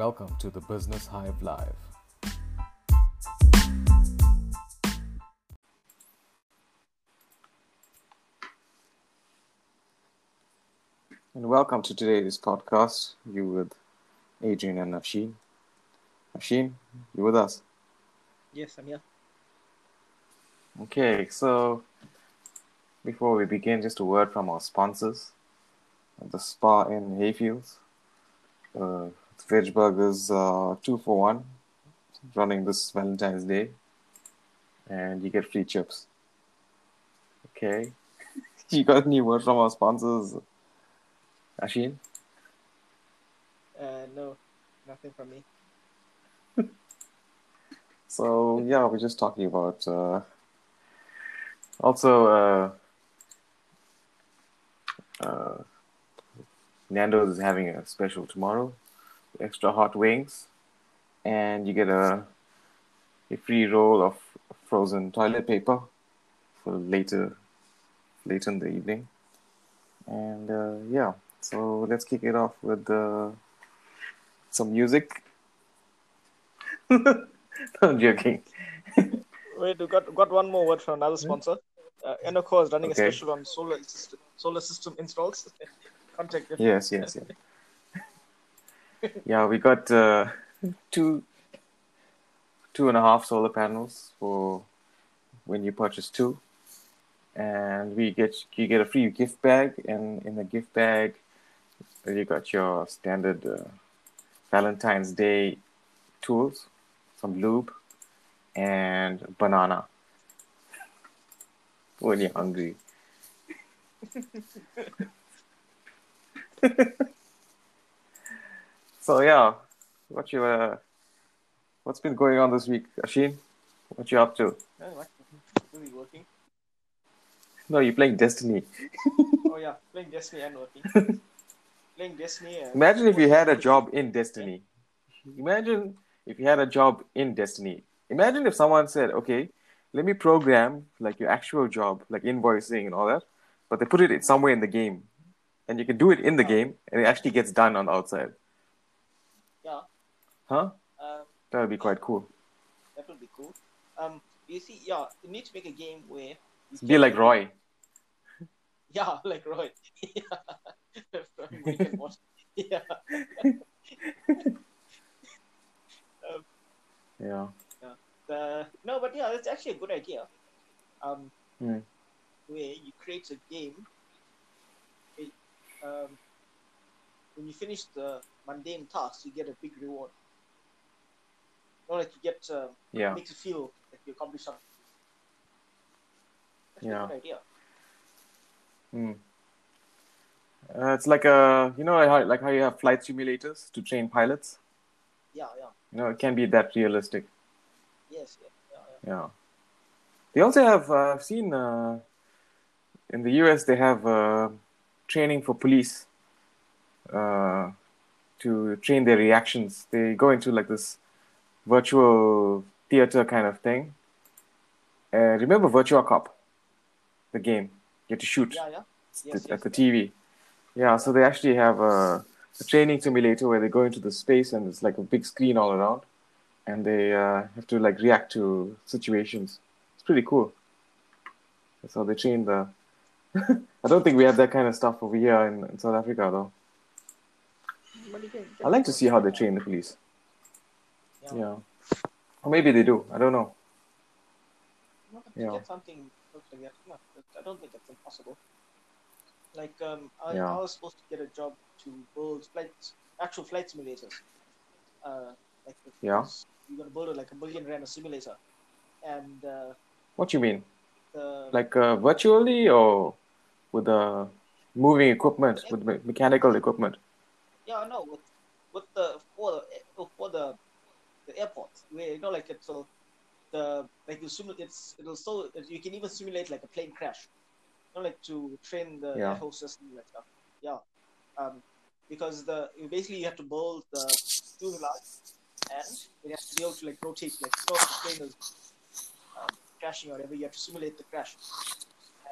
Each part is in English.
welcome to the Business Hive Live. And welcome to today's podcast. You with Adrian and Afshin. Afshin, you with us? Yes, I'm here. Okay, so before we begin, just a word from our sponsors the spa in Hayfields. Uh, veg burgers uh, two for one, running this Valentine's Day, and you get free chips. Okay, you got any word from our sponsors, Afshin? Uh, no, nothing from me. So yeah, we're just talking about. Uh, also, uh, uh, Nando's is having a special tomorrow, extra hot wings, and you get a a free roll of frozen toilet paper for later later in the evening. And uh, yeah, so let's kick it off with uh, some music. I'm joking. Wait, we got got one more word from another sponsor. Uh, Enoco is running Okay. a special on solar system, solar system installs. Contact them. Yes, yes, yes. Yeah, we got uh, two, two and a half solar panels for when you purchase two, and we get you get a free gift bag, and in the gift bag, you got your standard uh, Valentine's Day tools, some lube, and banana when you're hungry. So yeah, what you uh, what's been going on this week, Afshin? What you up to? Really working. No, you're playing Destiny. Oh yeah, playing Destiny and working. playing Destiny. And Imagine if you had a job in Destiny. Imagine if you had a job in Destiny. Imagine if someone said, "Okay, let me program like your actual job, like invoicing and all that, but they put it somewhere in the game, and you can do it in the game, and it actually gets done on the outside." Yeah. Huh? Um, That would be quite cool. that would be cool. Um, you see, yeah, you need to make a game where you Be like Roy. Yeah, like Roy. yeah. From Rick yeah. Yeah. The, no, but yeah, that's actually a good idea. Um, Hmm. where you create a game. it, um, when you finish the mundane tasks, you get a big reward. Not like you get uh, Yeah. makes you feel like you accomplished something. That's Yeah. a good idea. Hmm. Uh, it's like a you know how like how you have flight simulators to train pilots. Yeah, yeah, You know, it can be that realistic. yes, yeah, yeah, yeah. Yeah. They also have uh, I've seen uh, in the US they have uh, training for police uh, to train their reactions. They go into like this virtual theater kind of thing. Uh, remember Virtual Cop, the game? You have to shoot Yeah, yeah. Yes, at yes, the. TV. Yeah, so they actually have a, a training simulator where they go into the space and it's like a big screen all around, and they uh, have to like react to situations. It's pretty cool. That's how they train the. I don't think we have that kind of stuff over here in, in South Africa though. But you can- I like to see how they train the police. Yeah. Yeah, or maybe they do. I don't know. No, but to Yeah. get something looks like that, no, I don't think that's impossible. Like, um, I, Yeah. I was supposed to get a job to build flights, actual flight simulators. Uh, like, Yeah. You're gonna build it like a million rand a simulator, and uh, What you mean? the Like uh, virtually or with the moving equipment, with me- mechanical equipment? yeah, no, with with the for the for the the airport where you know like it's a, the like you simulate it's it'll so you can even simulate like a plane crash, you know, like to train the Yeah. hostess and that stuff. Yeah, um, because the you basically you have to build the fuselage and it has to be able to like rotate like you if the plane is um, crashing or whatever. You have to simulate the crash,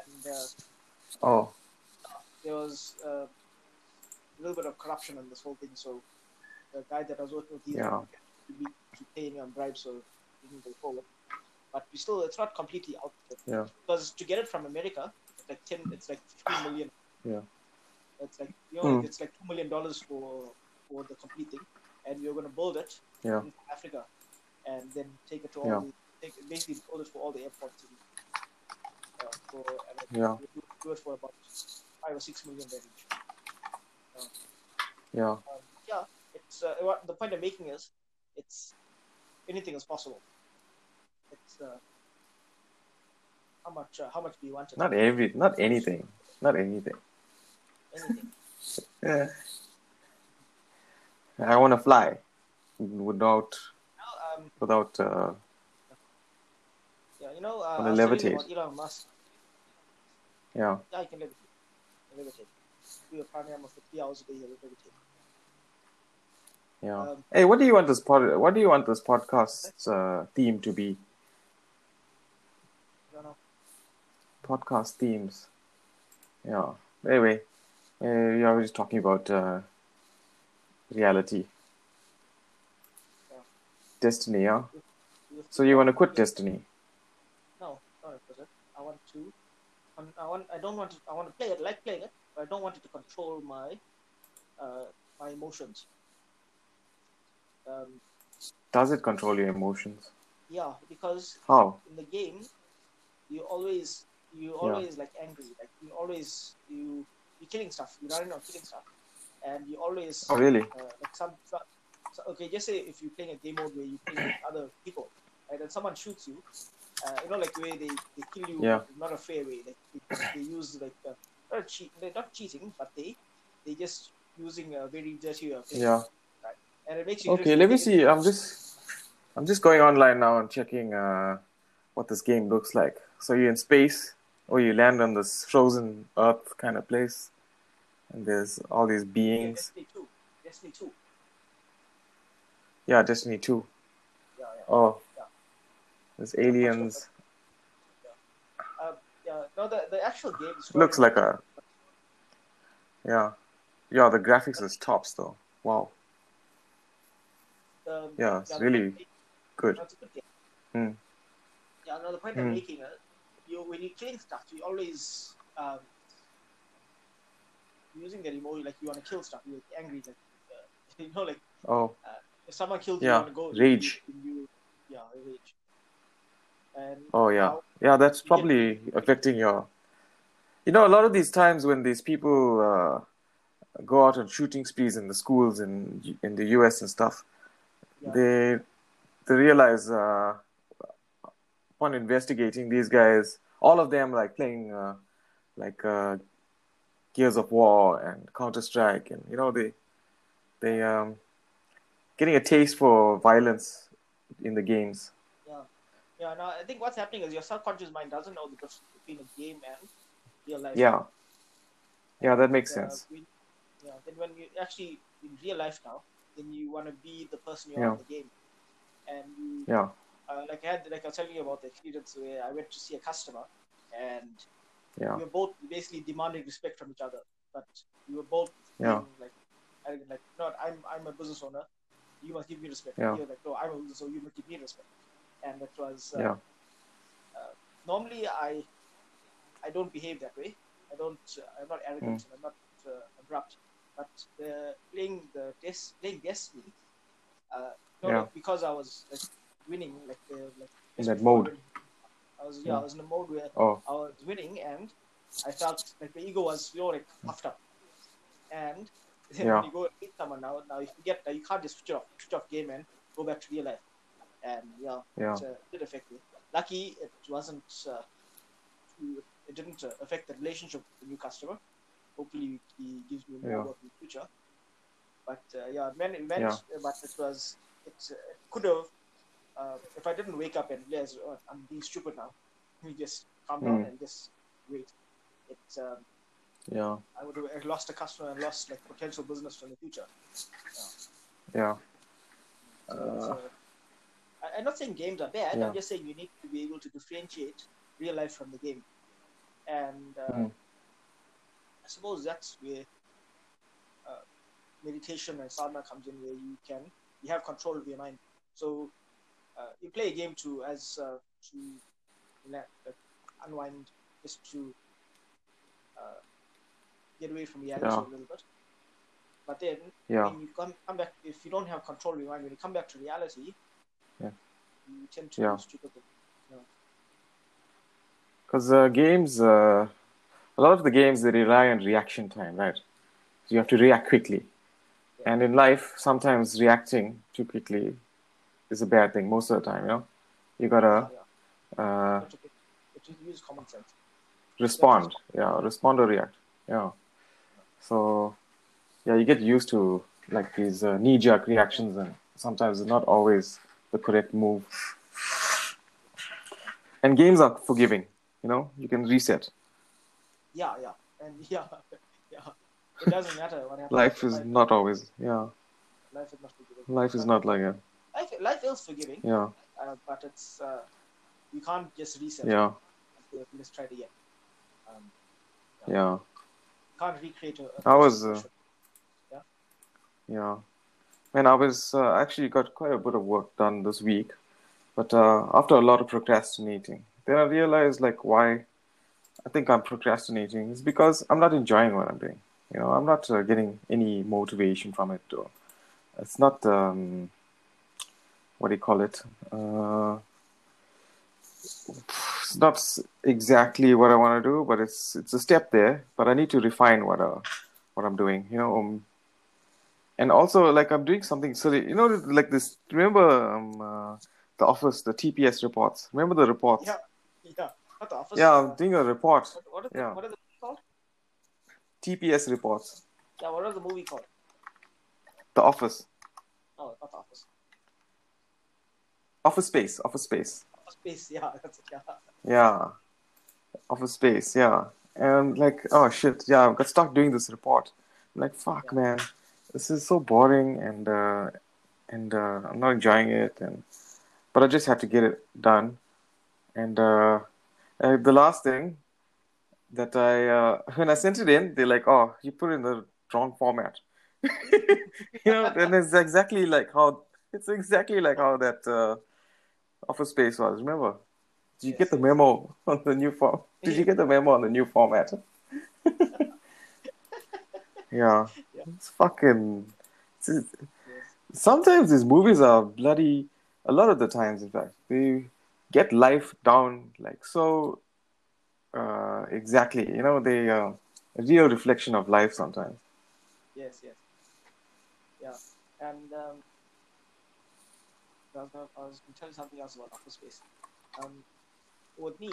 and uh, Oh, there was uh, a little bit of corruption in this whole thing. So the guy that I was working with, Yeah. To be to pay me on bribes, so we didn't go forward. But we still, it's not completely out there. Yeah. Because to get it from America, it's like ten, it's like fifteen million. Yeah. It's like you know, Hmm. it's like two million dollars for for the complete thing, and we're gonna build it Yeah. in Africa, and then take it to all Yeah. the take basically build it for all the airports. In, uh, for and Yeah. do, do it for about five or six million then each. Yeah. Um, yeah, it's uh, what the point I'm making is, it's anything is possible. It's uh, how much uh, how much do you want it? Not every, not anything, not anything. anything. Yeah. I want to fly without Now, um, without uh, yeah, you know, uh, I was levitate. Elon Musk. yeah. Yeah, you can levitate. Levitate. Do a pranayama for three hours a day. You levitate. Yeah. Um, Hey, what do you want this pod? What do you want this podcast's uh, theme to be? Podcast themes. Yeah. Anyway, uh, yeah, we're just talking about uh, reality. Yeah. Destiny, yeah. So you want to quit Destiny? No, not at present. I want to. I'm- I want. I don't want to. I want to play it. Like playing it, but I don't want it to control my, uh, my emotions. Um, Does it control your emotions? yeah, because How? in the game, you always you always like angry, like you always you you killing stuff, you're running around killing stuff, and you always Oh, really? uh, like some, some so, okay, just say if you're playing a game mode where you play with other people, right, and someone shoots you, uh, you know, like the way they, they kill you, Yeah. not a fair way, like they, they use like uh, not cheat, they're not cheating, but they they just using a very dirty way of Yeah. And it makes you Okay, let me see. I'm just, I'm just going online now and checking uh, what this game looks like. So you're in space, or you land on this frozen Earth kind of place, and there's all these Yeah, beings. Destiny two, Destiny two, Yeah, Destiny Two. yeah, yeah. Oh, Yeah. there's aliens. Yeah, no, the, the actual game Looks like a, yeah, yeah. The graphics is tops though. Wow, the, yeah, it's really point- good. no, it's a good game. Hmm. Yeah, no, the point Hmm. I'm making is, you when you're killing stuff, you always um, using that emoji like you want to kill stuff. You're angry, like uh, you know, like Oh, if someone kills Yeah, you, you want to go rage. You, you, yeah, rage. And oh yeah, now- yeah. That's You get- probably affecting your. You know, a lot of these times when these people uh, go out on shooting sprees in the schools in in the U.S. and stuff, Yeah. they they realize uh, upon investigating these guys, all of them like playing uh, like uh, Gears of War and Counter Strike, and you know they they um getting a taste for violence in the games. yeah, no, I think what's happening is your subconscious mind doesn't know the difference between a game and real life. Yeah, yeah, that makes sense. we- yeah, then when you actually in real life now, then you want to be the person you are in the game, and you Yeah, uh, like I had like I was telling you about the experience where I went to see a customer, and yeah, we were both basically demanding respect from each other, but we were both Yeah. like I like not I'm I'm a business owner, you must give me respect. Yeah. Like no I'm a business owner, you must give me respect, and that was uh, yeah, uh, normally I I don't behave that way. I don't. Uh, I'm not arrogant. Mm. I'm not uh, abrupt. But uh, playing the des- playing Destiny, uh, no, Yeah. because I was like winning, like uh, like In that mode. I was yeah, Yeah. I was in a mode where Oh, I was winning, and I felt like the ego was you know like puffed up. And then Yeah. when you go meet someone now, now you forget that you can't just switch off, switch off game and go back to real life. And yeah, yeah, it uh, did affect me. Lucky it wasn't. Uh, it didn't uh, affect the relationship with the new customer. Hopefully, he gives me more Yeah. work in the future. But uh, yeah, it went, Yeah. uh, but it was. It, uh, could have. Uh, if I didn't wake up and realize oh, I'm being stupid now, we just calm down Mm. and just wait. It. Um, yeah, I would have lost a customer and lost like potential business in the future. yeah. So Uh, I- I'm not saying games are bad. Yeah. I'm just saying you need to be able to differentiate real life from the game, and uh, Mm. I suppose that's where uh, meditation and sadhana comes in, where you can you have control of your mind. So uh, you play a game to as uh, to uh, unwind, just to uh, get away from reality Yeah. a little bit. But then Yeah. when you come, come back, if you don't have control of your mind, when you come back to reality, Yeah. you tend to Yeah. stupid. Because uh, games, uh, a lot of the games they rely on reaction time, right? So you have to react quickly, Yeah. and in life, sometimes reacting too quickly is a bad thing. Most of the time, you know, you gotta yeah, uh, yeah. But to, but to use common sense. respond. Yeah, respond or react. Yeah. So, yeah, you get used to like these uh, knee-jerk reactions, and sometimes it's not always the correct move. And games are forgiving. You know, you can reset. Yeah, yeah, and yeah, yeah. It doesn't matter what happens. Life is not always. Yeah, Life is not forgiving. life is not like a. Life, life is forgiving, Yeah, uh, but it's uh, you can't just reset. yeah, it. Let's try it again. Um, yeah, you can't recreate a. a I was, uh, situation. yeah. Man, I was uh, actually got quite a bit of work done this week, but uh, after a lot of procrastinating, then I realized like why I think I'm procrastinating is because I'm not enjoying what I'm doing. You know, I'm not uh, getting any motivation from it. Or it's not um, what do you call it? Uh, it's not exactly what I want to do, but it's it's a step there. But I need to refine what uh, what I'm doing. You know, um, and also like I'm doing something silly. You know, like this. Remember um, uh, the office, the TPS reports. Remember the reports? Yeah. Not the office. Yeah, I'm doing a report. what, what, the, yeah. what are the called? TPS reports. Yeah, what are the movie called? The office. Oh, not the office. Office space. Office space. Office Space. Yeah, that's it. Yeah. Yeah. Office space. Yeah. And like, oh shit. Yeah, I got stuck doing this report. I'm like, fuck, Yeah. man. This is so boring and uh, and uh, I'm not enjoying it. And but I just had to get it done. And uh, uh, the last thing that I uh, when I sent it in, they're like, oh, you put it in the wrong format. you know, and it's exactly like how it's exactly like how that uh, Office Space was. Remember? Did you Yes, get the memo on the new form? Did you get the memo on the new format? yeah, Yeah. it's fucking. It's, Yes. sometimes these movies are bloody. A lot of the times, in fact, they get life down like so. Uh, exactly, you know, they uh, a real reflection of life sometimes. Yes, yes. Yeah. And um, I was, gonna- I was going to tell you something else about Office Space. Um, with me,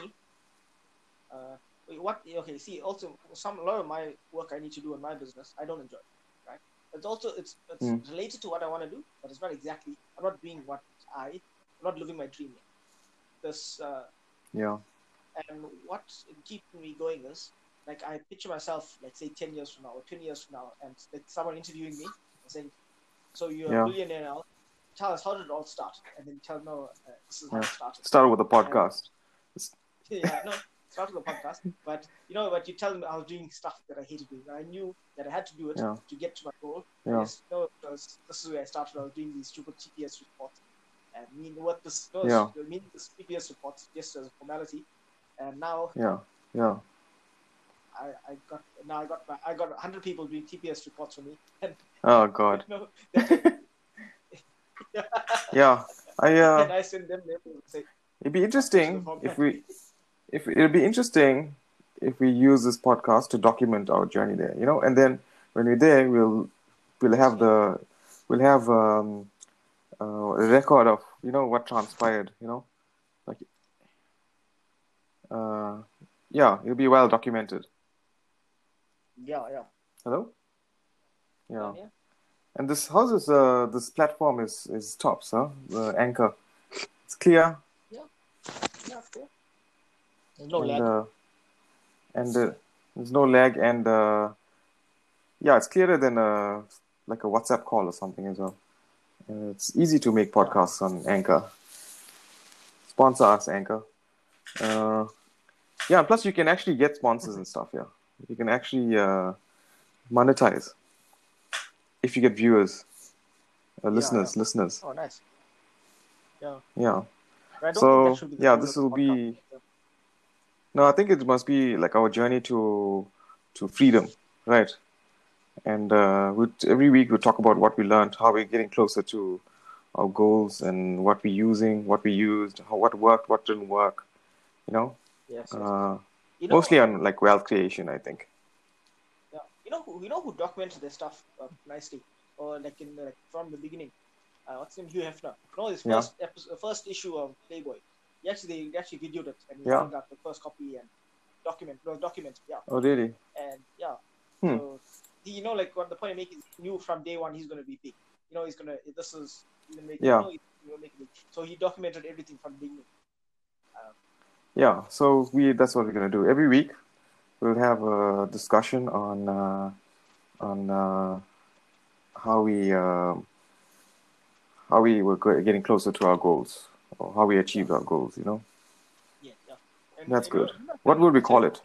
uh, what? Okay, see, also some a lot of my work I need to do in my business, I don't enjoy, right? It's also it's it's Mm. related to what I want to do, but it's not exactly. I'm not doing what I. I'm not living my dream yet. This uh, Yeah, and what keeps me going is like I picture myself like say ten years from now or twenty years from now, and like someone interviewing me and saying, "So you're Yeah. a billionaire now. Tell us how did it all start?" And then tell no, uh, this is how it Yeah. started. started with a podcast. yeah, no, start with the podcast. But you know, but you tell me I was doing stuff that I hated doing. I knew that I had to do it Yeah. to get to my goal. Yeah. Yes, no, was, this is where I started. I was doing these stupid TPS reports. And mean what this no, Yeah. I mean this TPS reports just as a formality. And now Yeah, yeah. I, I got now I got my, I got hundred people doing TPS reports for me. And Oh god. no, that, Yeah, I Uh, and I send them say, it'd be interesting if we, if it'd be interesting if we use this podcast to document our journey there, you know, and then when we're there, we'll we'll have the we'll have um, uh, a record of you know what transpired, you know, like uh, yeah, it'll be well documented. yeah, yeah, Hello. Yeah. yeah. And this how's this uh this platform is is tops, huh? The anchor. It's clear yeah cool. There's no and lag. uh, and uh, there's no lag and uh yeah, it's clearer than a like a WhatsApp call or something as well. And it's easy to make podcasts on Anchor. Sponsor us, Anchor. Uh, yeah, plus you can actually get sponsors and stuff. Yeah, you can actually uh, monetize if you get viewers, uh, listeners, yeah. listeners. Oh, nice. Yeah. Yeah. But I don't So, think that should be the yeah, this will be- podcast. Yeah. No, I think it must be like our journey to to freedom, right? And uh, every week we talk about what we learned, how we're getting closer to our goals, and what we're using, what we used, how what worked, what didn't work. You know, Yes. yes. uh, you know, mostly on like wealth creation, I think. Yeah. You know who you know who documents their stuff uh, nicely, or like in like from the beginning. Uh, what's his name? Hugh Hefner. You know his Yeah. first episode, first issue of Playboy. He actually they actually videoed it and he Yeah. found out the first copy and document. No, document. Yeah. Oh, really? And yeah. Hmm. So you know, like what the point I'm making, he knew from day one he's gonna be big. You know, he's gonna. This is he's gonna make. Yeah. You know, make it. So he documented everything from the beginning. Yeah. So we that's what we're gonna do every week. We'll have a discussion on uh, on uh, how we um how we were getting closer to our goals or how we achieved our goals. You know. Yeah. Yeah. And, That's know, good. What would we call it?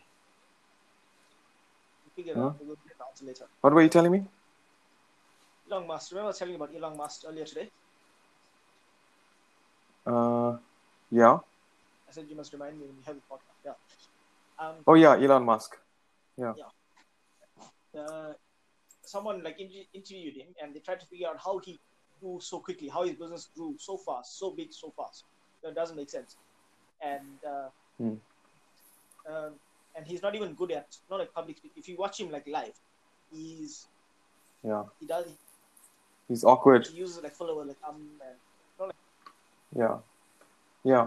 We'll figure it Huh? Out. We'll figure it out later. What were you telling me? Elon Musk. Remember I was telling you about Elon Musk earlier today? Uh, yeah. I said you must remind me when you have the podcast. Yeah. Um, Oh yeah, Elon Musk. Yeah. uh, someone like inter- interviewed him, and they tried to figure out how he grew so quickly, how his business grew so fast, so big, so fast. That doesn't make sense. And uh, Hmm. um, and he's not even good at not like public speaking. If you watch him like live, he's Yeah. he does He's awkward. he uses like full of like um and Yeah. Yeah.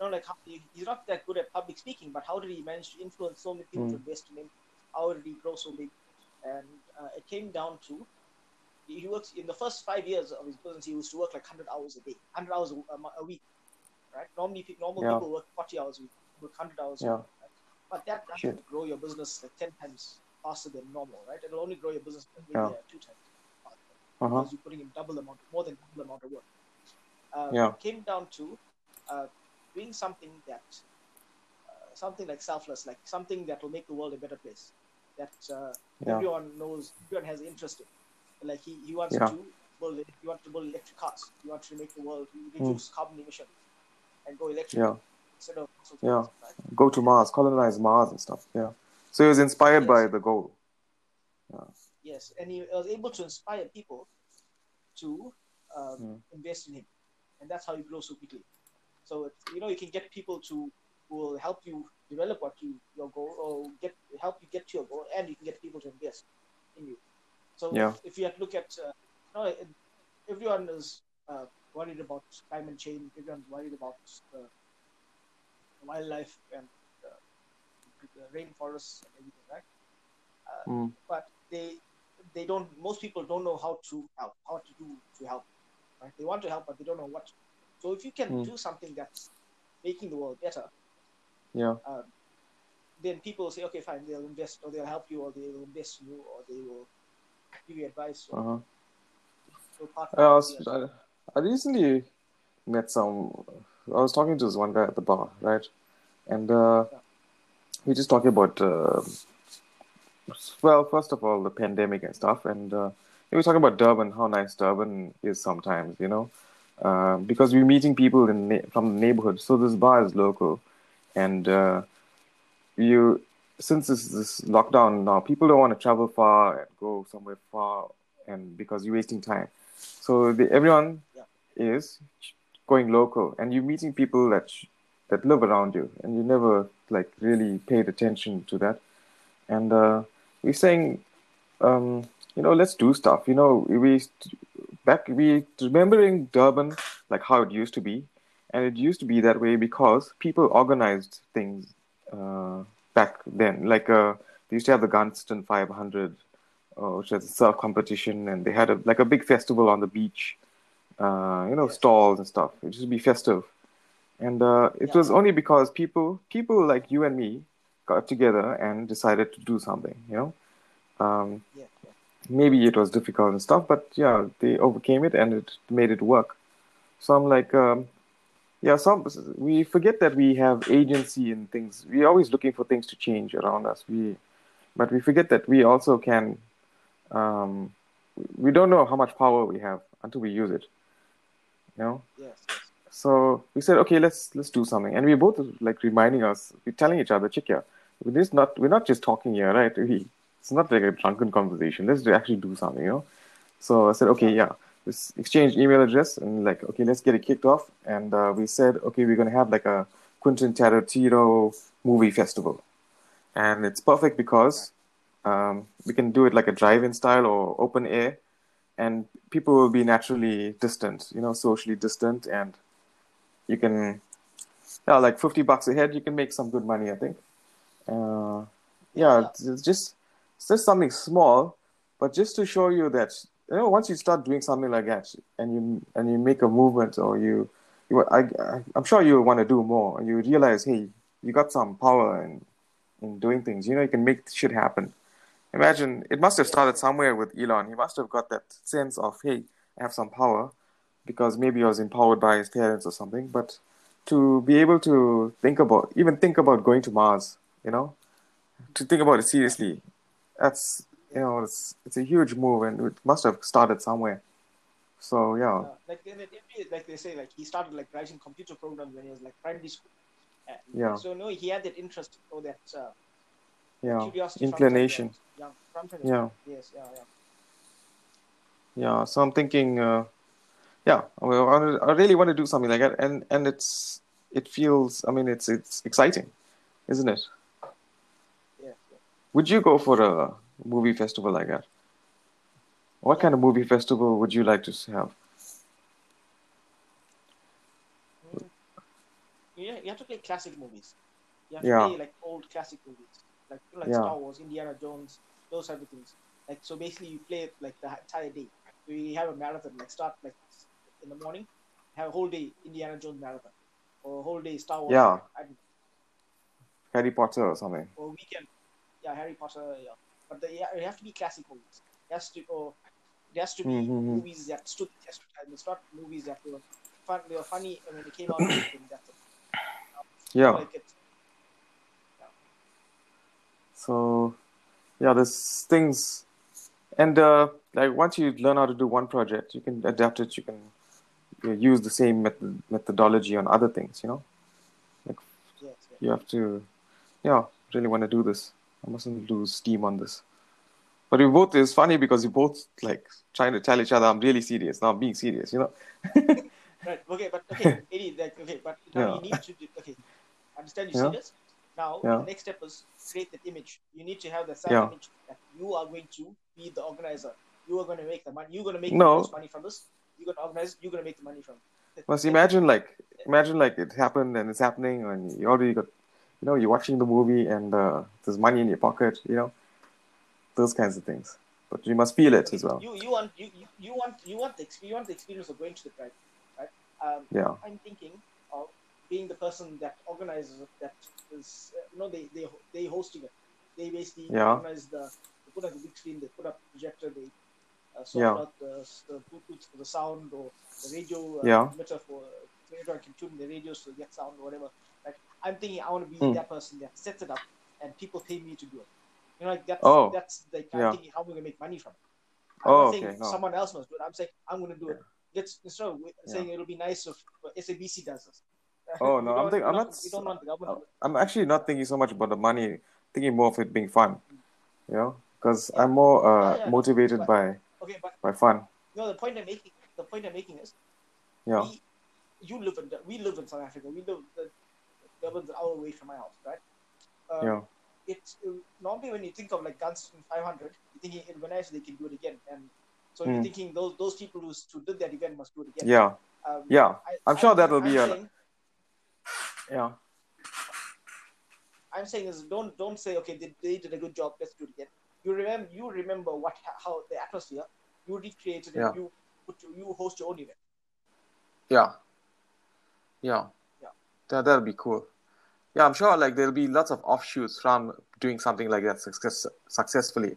not like how, he, he's not that good at public speaking, but how did he manage to influence so many people to Hmm. invest in him? How did he grow so big? And uh, it came down to he works in the first five years of his business. He used to work like hundred hours a day, hundred hours a, a, a week, right? Normally, normal Yeah. people work forty hours a week, work hundred hours. A Yeah. week, right? But that doesn't Shit. grow your business like ten times faster than normal, right? It'll only grow your business Yeah. two times faster Uh huh. because you're putting in double amount, more than double amount of work. Uh, Yeah. It came down to uh, doing something that, uh, something like selfless, like something that will make the world a better place. That uh, Yeah. everyone knows, everyone has interest in. Like he, he wants Yeah. to build, he wants to build electric cars. He wants to make the world Hmm. reduce carbon emission and go electric Yeah. instead of Yeah. Go to Mars, colonize Mars and stuff. Yeah. So he was inspired Yes. by the goal. Yes, and he was able to inspire people to um, Hmm. invest in him, and that's how he grows so quickly. So you know you can get people to who will help you develop what you your goal or get help you get to your goal, and you can get people to invest in you. So Yeah. if you had to look at, uh, you know, everyone is uh, worried about climate change. Everyone's worried about uh, wildlife and rainforests and everything, right? Uh, Mm. but they they don't most people don't know how to help how to do to help right they want to help but they don't know what so if you can Mm. do something that's making the world better Yeah. um, then people say okay fine they'll invest or they'll help you or they will invest in you or they will give you advice or Uh huh. they'll I, was. I, I recently met some. I was talking to this one guy at the bar, right? And uh, we were just talking about, uh, well, first of all, the pandemic and stuff. And uh, we were talking about Durban, how nice Durban is sometimes, you know, uh, because we're meeting people in na- from the neighborhood. So this bar is local, and uh, you since this this lockdown now, people don't want to travel far and go somewhere far, and because you're wasting time. So the, everyone Yeah. is going local, and you're meeting people that sh- that live around you, and you never like really paid attention to that. And uh, we're saying, um, you know, let's do stuff. You know, we back we remembering Durban like how it used to be, and it used to be that way because people organized things uh, back then. Like uh, they used to have the Gunston 500, uh, which was a surf competition, and they had a like a big festival on the beach. Uh, you know, stalls and stuff. It used to be festive, and uh, it Yeah. was only because people, people like you and me, got together and decided to do something. You know, um, yeah, maybe it was difficult and stuff, but yeah, they overcame it and it made it work. So I'm like, um, yeah, some we forget that we have agency in things. We're always looking for things to change around us. We, but we forget that we also can, um, we don't know how much power we have until we use it. You know. Yes. So we said, okay, let's let's do something, and we both like reminding us, we're telling each other, check here, we're not we're not just talking here, right? We, it's not like a drunken conversation. Let's actually do something, you know. So I said, okay, yeah, let's exchange email address and like, okay, let's get it kicked off. And uh, we said, okay, we're gonna have like a Quentin Tarantino movie festival, and it's perfect because um, we can do it like a drive-in style or open air, and people will be naturally distant, you know, socially distant, and you can, yeah, like fifty bucks a head, you can make some good money, I think. Uh, yeah, it's, it's just it's just something small, but just to show you that you know once you start doing something like that and you and you make a movement or you, you I, I I'm sure you want to do more and you realize hey you got some power in in doing things you know you can make shit happen. Imagine it must have started somewhere with Elon. He must have got that sense of hey I have some power because maybe I was empowered by his parents or something. But to be able to think about even think about going to Mars, you know, to think about it seriously, that's you know it's it's a huge move and it must have started somewhere. So yeah. Uh, like in the like they say, like he started like writing computer programs when he was like primary school. Yeah. So no, he had that interest or that uh, yeah curiosity inclination. From yeah. From yeah. Yes. Yeah. Yeah. Yeah. So I'm thinking. Yeah, I really want to do something like that, and and it's it feels. I mean, it's it's exciting, isn't it? Yeah. Would you go for a movie festival like that? What kind of movie festival would you like to have? Yeah, you have to play classic movies. You have Yeah. to play like old classic movies, like you like Yeah. Star Wars, Indiana Jones, those type of things. Like so, basically, you play it like the entire day. We have a marathon, like start like in the morning, have a whole day Indiana Jones marathon, or a whole day Star Wars. Yeah. Harry Potter or something? or weekend. Yeah, Harry Potter. Yeah, but the, yeah, it have to be classic movies. It has to, or it has to be Mhm. movies that stood the test of time. It's not movies that were fun. They were funny when they came out. that's it. Yeah. Like it. So, yeah, there's things, and uh, like once you learn how to do one project, you can adapt it. You can use the same method, methodology on other things. You know, Yes, yes. you have to, yeah, really want to do this. I mustn't lose steam on this. But we both it's funny because we both like trying to tell each other I'm really serious. Now I'm being serious. You know. Right. Okay, but okay, Eddie, like, okay, but now Yeah. you need to do, okay. Understand you Yeah. serious? Now Yeah. the next step is create that image. You need to have the self Yeah. image that you are going to be the organizer. You are going to make the money. You're going to make No. the most money from this. You're to organize. You're going to make the money from. it. Must imagine like imagine like it happened and it's happening and you already got you know you're watching the movie and uh, there's money in your pocket you know those kinds of things but you must feel it as well You you want you, you, want you want the you want the experience of going to the tribe, right? Um, yeah I'm thinking of being the person that organizes it, that is, uh, you know, they they they hosting it. They basically Yeah. organize the, they put up the big screen, they put up projector, they uh, sort Yeah. out the, the Bluetooth for the sound or the radio uh, Yeah. emitter for so everyone can tune the radios to get sound or whatever. Like I'm thinking, I want to be Hmm. that person that sets it up and people pay me to do it. You know, like that's Oh. that's like I'm Yeah. thinking how we're gonna make money from it. I'm Oh, not saying okay, no. someone else must do it. I'm saying I'm gonna do it. Let's instead of saying it'll be nice if SABC does this. Oh, no, I'm we I'm not- We don't want the government. i'm actually not thinking so much about the money thinking more of it being fun you know because Yeah. i'm more uh, Yeah, yeah, motivated but- by Okay, but by fun no, the point I'm making, the point I'm making is, yeah we, you live in, we live in South Africa. We live, the Durban's an hour away from my house, right? Um, yeah It's uh, normally when you think of like Gunston 500, you're thinking it'll be nice if they can do it again, and so Hmm. you're thinking those those people who, who did that event must do it again. yeah Um, yeah I, I'm sure that'll I'm be a- yeah I'm saying is don't don't say okay they, they did a good job let's do it again. You remember you remember what how the atmosphere you recreated Yeah. and you put you host your own event. yeah yeah Yeah. that, that'll be cool yeah i'm sure like there'll be lots of offshoots from doing something like that success, successfully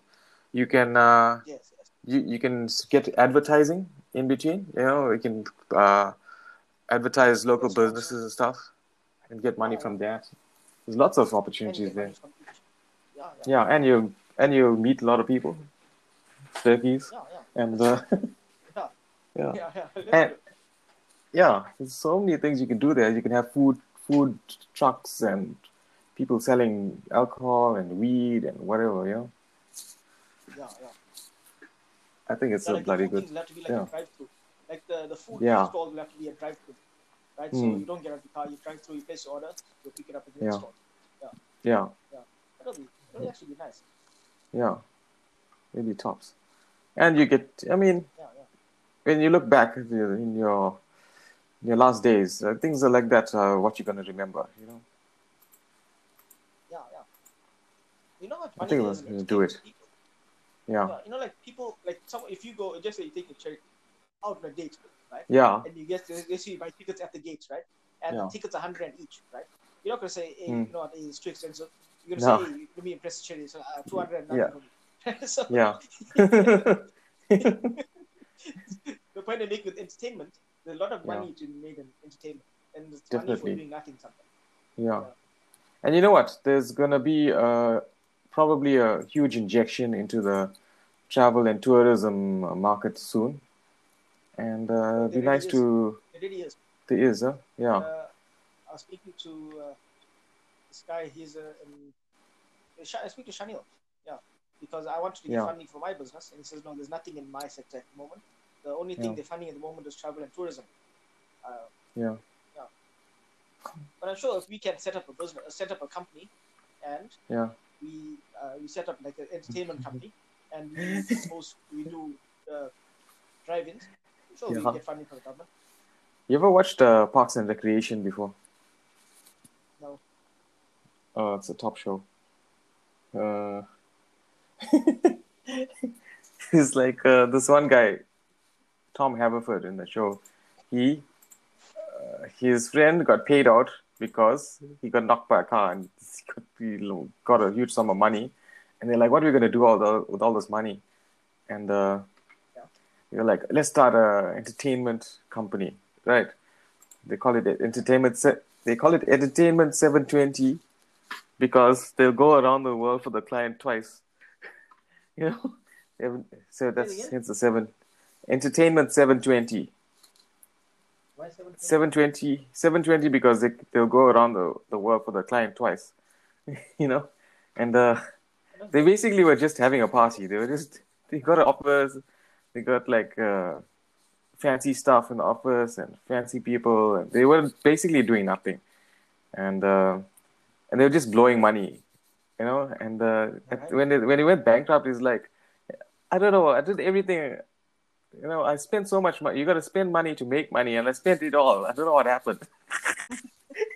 you can uh, Yes, yes. you, you can get advertising in between you know you can uh, advertise local businesses and stuff and get money from that there's lots of opportunities there money from each. Yeah, yeah, yeah and you and you meet a lot of people turkeys yeah, yeah. and uh, Yeah. yeah, Yeah, yeah. And- yeah. There's so many things you can do there. You can have food, food trucks, and people selling alcohol and weed and whatever. You know, Yeah, yeah. I think it's Yeah, a like bloody good. things have to be like yeah. Like the, the food Yeah. stall will have to be a drive-through. Right? So Mm. you don't get out of the car, you drive through, you place your order, you pick it up in the Yeah. store. Yeah, That'll be that'll actually be nice. Yeah, maybe tops. And you get. I mean, Yeah, yeah. when you look back in your in your, last days, uh, things are like that. Uh, what you're gonna remember, you know. Yeah, yeah. You know what I think we'll do it. People, Yeah, you know, like people, like some, if you go, just say you take a chick out on a date, right? yeah, And you get, to, you buy tickets at the gates, right? And Yeah. the tickets are hundred each, right? You're not gonna say, hey, Mm. you know it's too expensive. You're No. gonna say, hey, let me impress the cherry, so uh, two hundred Yeah. nothing for me. so yeah. the point I make with entertainment, there's a lot of Yeah. money to be made in entertainment, and it's money for doing nothing sometimes. Yeah. And you know what? There's gonna be uh, probably a huge injection into the travel and tourism market soon, and uh, it'd be nice is. to. It really is. There is, huh? Yeah. Uh, I was speaking to uh, this guy. He's a. Um, I speak to Shanil. Yeah, because I wanted to get Yeah. funding for my business, and he says no, there's nothing in my sector at the moment. The only thing Yeah. they're funding at the moment is travel and tourism. Uh, Yeah. but I'm sure if we can set up a business, set up a company, and Yeah. we uh, we set up like an entertainment company, and we host, we do uh, drive-ins. I'm sure Yeah. we get funding from the government. You ever watched uh, Parks and Recreation before? Oh, it's a top show. Uh, it's like uh, this one guy, Tom Haverford, in the show. He, uh, his friend got paid out because he got knocked by a car and got, he got a huge sum of money. And they're like, "What are we gonna do all the, with all this money?" And uh, you're like, "Let's start a entertainment company." right? They call it entertainment. Se- they call it entertainment seven twenty because they'll go around the world for the client twice. you know, so that's hence the seven. Entertainment seven twenty. Why 720? 720 720 because they, they'll go around the, the world for the client twice you know and uh, they basically were just having a party they were just they got offers they got like uh, fancy stuff in the office and fancy people and they were basically doing nothing and uh, and they were just blowing money you know and uh, Alright. when they, when he went bankrupt he's like i don't know i did everything you know, I spent so much money. You got to spend money to make money, and I spent it all. I don't know what happened.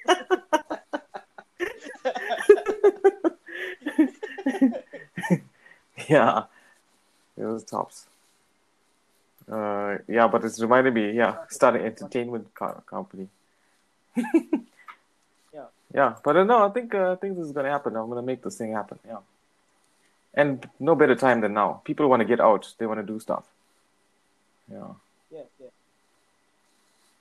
yeah, it was tops. Uh, yeah, but it's reminded me. Yeah, start an entertainment co- company. Yeah. But uh, no, I think uh, I think this is gonna happen. I'm gonna make this thing happen. Yeah, and no better time than now. People want to get out. They want to do stuff. Yeah. Yeah, yeah.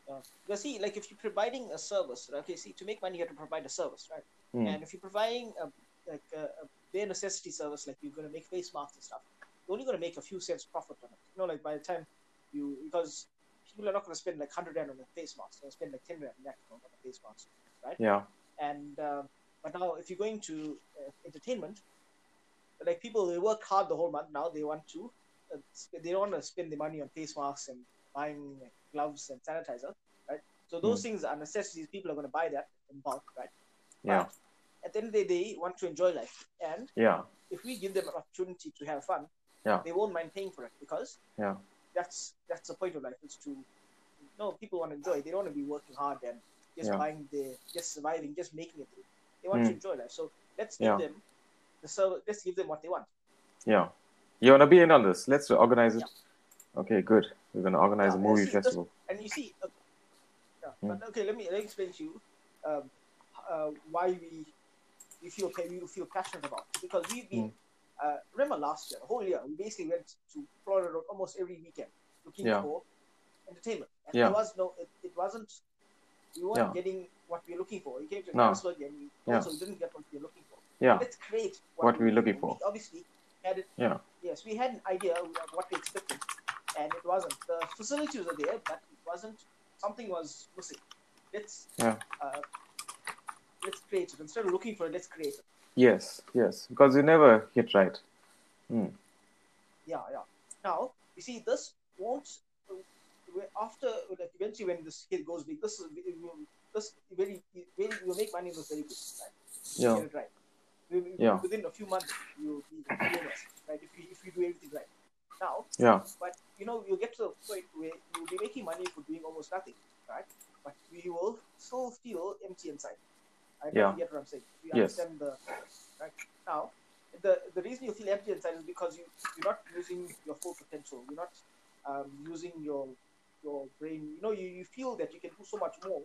Yeah. Because see, like if you're providing a service, right? Okay, see, to make money, you have to provide a service, right? Hmm. And if you're providing a like a, a bare necessity service, like you're gonna make face masks and stuff, you're only gonna make a few cents profit on it. You know, like by the time you because people are not gonna spend like hundred rand on a face mask, they'll spend like ten rand on a face mask. Right? Yeah. And um, but now if you're going to uh, entertainment, like people they work hard the whole month. Now they want to, uh, they don't want to spend the money on face masks and buying gloves and sanitizer, right? So those things are necessities. People are going to buy that in bulk, right? Yeah. But at the end of the day, they want to enjoy life, and Yeah. if we give them an opportunity to have fun, Yeah. they won't mind paying for it because Yeah. that's that's the point of life. Is to you no people want to enjoy. They don't want to be working hard and just Yeah. buying the just surviving, just making it through. They want to Mm. enjoy life. So let's give Yeah. them the service. Let's give them what they want. Yeah. You wanna be in on this? Let's organize it. Okay, good. We're gonna organize Yeah, a movie see, festival. And you see, yeah, Mm. but okay, let me let me explain to you um, uh, why we we feel okay, we feel passionate about it. because we've been. Mm. Uh, remember last year, the whole year, we basically went to Florida Road almost every weekend looking Yeah. for entertainment. And Yeah. there was no, it, it wasn't, we weren't Yeah. getting what we were looking for. We came to No. Johannesburg and we Yeah. also didn't get what we were looking for. Yeah. Let's create What we were looking We for. obviously had it. Yeah. Yes, we had an idea of what we expected, and it wasn't. The facilities were there, but it wasn't. Something was missing. Let's Yeah. uh, let's create it instead of looking for it. Let's create it. Yes, yes, because you never hit right. Hmm. Yeah, yeah. Now you see this won't. After like eventually when this kid goes big, this is this very very you make money in this very quick, right? Yeah. Get right. Yeah. Within a few months, you'll be famous, right? If you if you do everything right. Now, Yeah, but you know you get to a point where you'll be making money for doing almost nothing, right? But you will still feel empty inside. I don't Yeah. get what I'm saying. You Yes. understand the right now. The the reason you feel empty inside is because you you're not using your full potential. You're not um, using your your brain. You know you, you feel that you can do so much more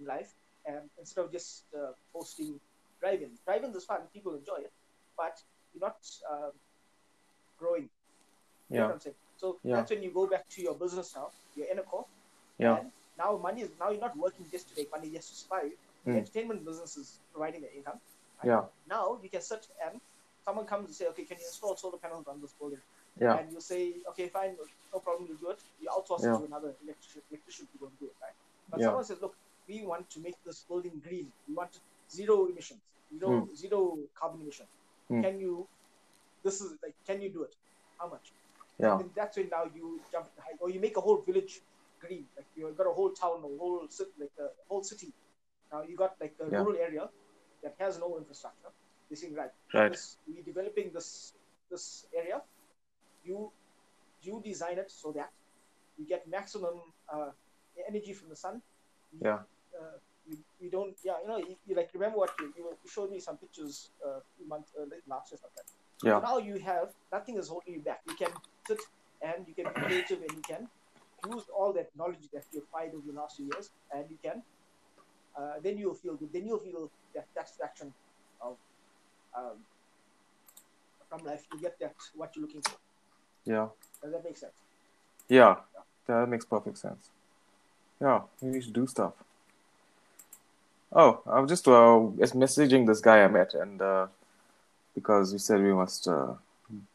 in life, and instead of just uh, posting driving. Driving is fun. People enjoy it, but you're not um, growing. You know yeah, what I'm saying? So Yeah. that's when you go back to your business now. You're in a core. yeah, And now money is now you're not working just to make money, just to survive. The Mm. entertainment business is providing the income. yeah, Now you can sit and someone comes and say, okay, can you install solar panels on this building? Yeah, And you say, okay, fine, no problem, you do it. You outsource Yeah. it to another electrician, electrician to go and do it, right? But Yeah. someone says, look, we want to make this building green. We want zero emissions, zero zero carbon emission. Mm. Can you? This is like, can you do it? How much? yeah, And that's when now you jump high, or you make a whole village green. Like you've got a whole town, a whole city, like a whole city. Now you got like a Yeah. rural area that has no infrastructure. They saying right, right, this, we developing this this area. You you design it so that you get maximum uh, energy from the sun. You- Yeah. Uh, we, we don't. Yeah, you know, you, you like remember what you, you showed me some pictures uh, a few months uh, last year. So yeah, now you have nothing is holding you back. You can sit and you can be creative and you can use all that knowledge that you acquired over the last few years and you can uh, then you'll feel good. Then you'll feel that satisfaction of um, from life. You get that what you're looking for. Yeah, Does that make sense? yeah. That makes perfect sense. Yeah, we should do stuff. Oh, I'm just uh, just messaging this guy I met, and uh, because we said we must uh,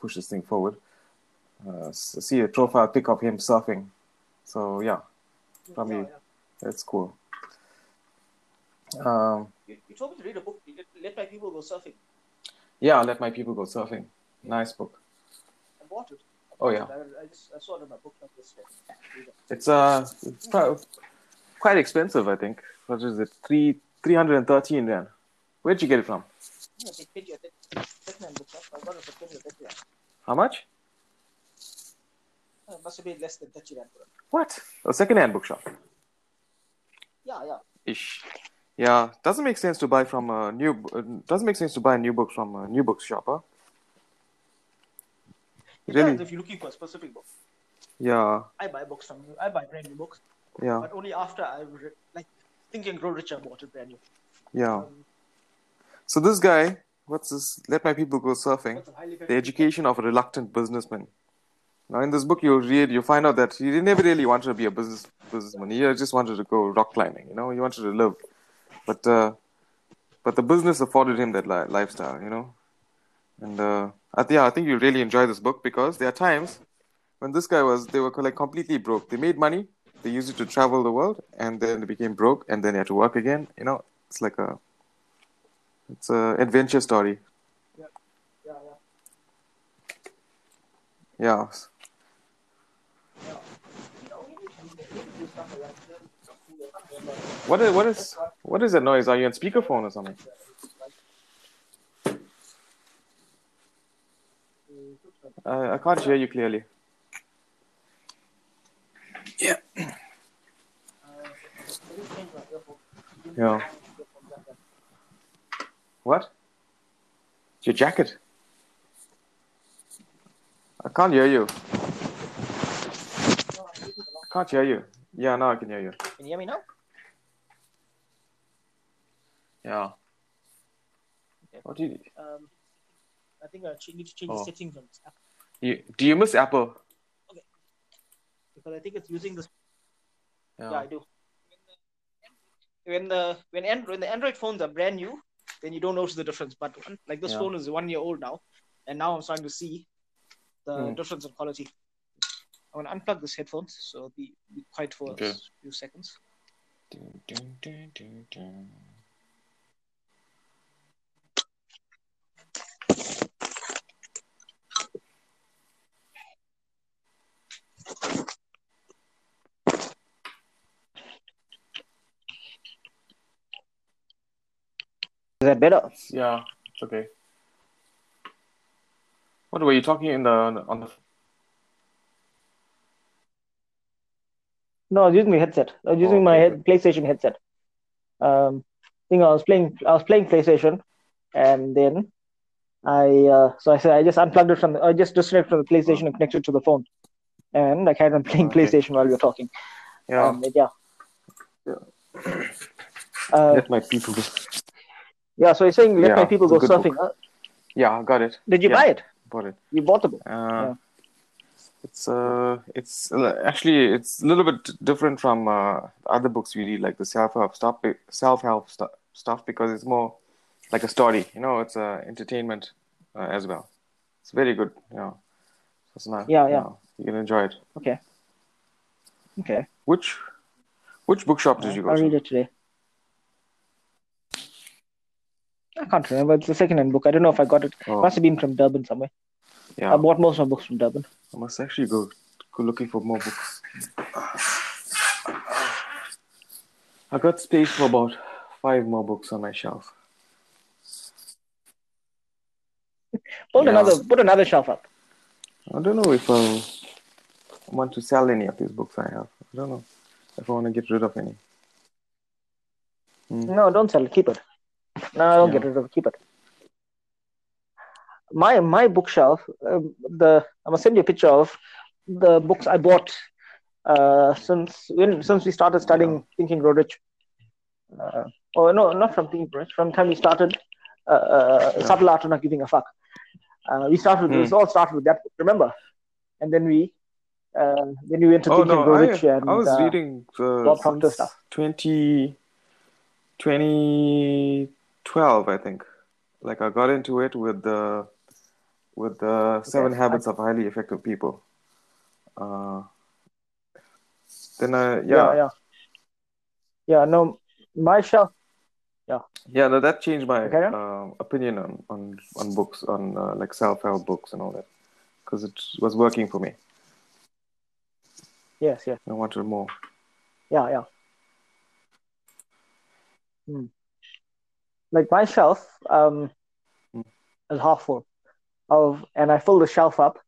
push this thing forward. Uh, see a profile pic of him surfing. So yeah, Probably- Yeah, yeah. that's cool. Um, You, you told me to read a book. Let, let my people go surfing. yeah, let my people go surfing. Nice book. I bought it. I Oh, yeah. I, I just I saw it in my book shop yesterday. It's uh, it's pro- quite expensive, I think. What is it? Three three hundred and thirteen rand. Where'd you get it from? Yeah, take pity of it. Second-hand book shop. I got it for 20 or 30 rand. How much? Uh, It must have been less than 30 rand. What? A second-hand bookshop. Yeah, yeah. Ish. Yeah, doesn't make sense to buy from a new. Uh, doesn't make sense to buy a new book from a new bookshop, huh? Really? depends if you're looking for a specific book. Yeah, I buy books from you. I buy brand new books, yeah, but only after I've re- like Think and Grow Rich. I bought it brand new. yeah. Um, So this guy, what's this? Let my people go surfing. what's a highly The education of a reluctant businessman. Now, in this book, you read, you find out that he never really wanted to be a business businessman. He just wanted to go rock climbing. You know, he wanted to live, but uh, but the business afforded him that li- lifestyle. You know, and uh, I yeah, I think you really enjoy this book because there are times when this guy was they were like completely broke. They made money, they used it to travel the world, and then they became broke, and then they had to work again. You know, it's like a it's a adventure story. yeah, yeah, Yeah. yeah. You know, we need to do- we need to do stuff like that. What is what is what is that noise? Are you on speakerphone or something? Uh, I can't hear you clearly. Yeah. Yeah. What? Your jacket. I can't hear you. I can't hear you. Yeah, now I can hear you. Can you hear me now? Yeah. What do you, Um, I think I need to change Oh. the settings on this app you do you miss Apple? because I think it's using this. Yeah. Yeah, I do. When the when and when the Android phones are brand new, then you don't notice the difference. But like this Yeah. phone is one year old now, and now I'm starting to see the Hmm. difference in quality. I'm gonna unplug this headphones, so it'll be, be quiet for Okay. a few seconds. Dun, dun, dun, Is that better? Yeah, it's okay. What were you talking in the on the? No, I was using my headset. I was using Oh, my head, PlayStation headset. Um, I think I was playing. I was playing PlayStation, and then I uh, so I said I just unplugged it from. The, I just disconnected from the PlayStation and connected to the phone, and I carried on playing Okay. PlayStation while we were talking. Yeah, Um, yeah. Yeah. Uh, let my people go. Yeah. So you're saying let Yeah, my people go surfing? Huh? Yeah, I got it. Did you Yeah. buy it? Bought it. You bought the book. Uh, It's uh, it's uh, actually it's a little bit different from uh, other books we read, like the self-help stuff, self-help stu- stuff, because it's more like a story. You know, it's uh, entertainment uh, as well. It's very good. You know, it's not. Yeah, you yeah. know, you can enjoy it. Okay. Okay. Which which bookshop did you go to? read it today. I can't remember. It's a second-hand book. I don't know if I got it. Oh, Must have been from Durban somewhere. yeah. I bought most of my books from Durban. I must actually go go looking for more books. I got space for about five more books on my shelf. Put Yeah. another. Put another shelf up. I don't know if I want to sell any of these books I have. I don't know if I want to get rid of any. Hmm. No, don't sell it. Keep it. No, I don't Yeah. get rid of it. Keep it. My my bookshelf. Um, the I'm gonna send you a picture of the books I bought uh, since when since we started studying Yeah. Think and Grow Rich. Uh, oh no, not from Think and Grow Rich. From the time we started uh, uh, Yeah. Subtle Art of Not Giving a Fuck. Uh, we started. Hmm. This all started with that. book, Remember? And then we. Uh, then we went to Oh Think and no, Grow I, and I was uh, reading Bob Proctor since stuff. 20, 2012, I think. Like I got into it with the with the Seven Habits of Highly Effective People. Uh, then I yeah, yeah yeah, yeah. No, my shelf. yeah no, that changed my Okay. uh, opinion on on on books on uh, like self help books and all that because it was working for me. Yes, yes. I wanted more. Yeah, yeah. Hmm. Like my shelf um is half full of, and I filled the shelf up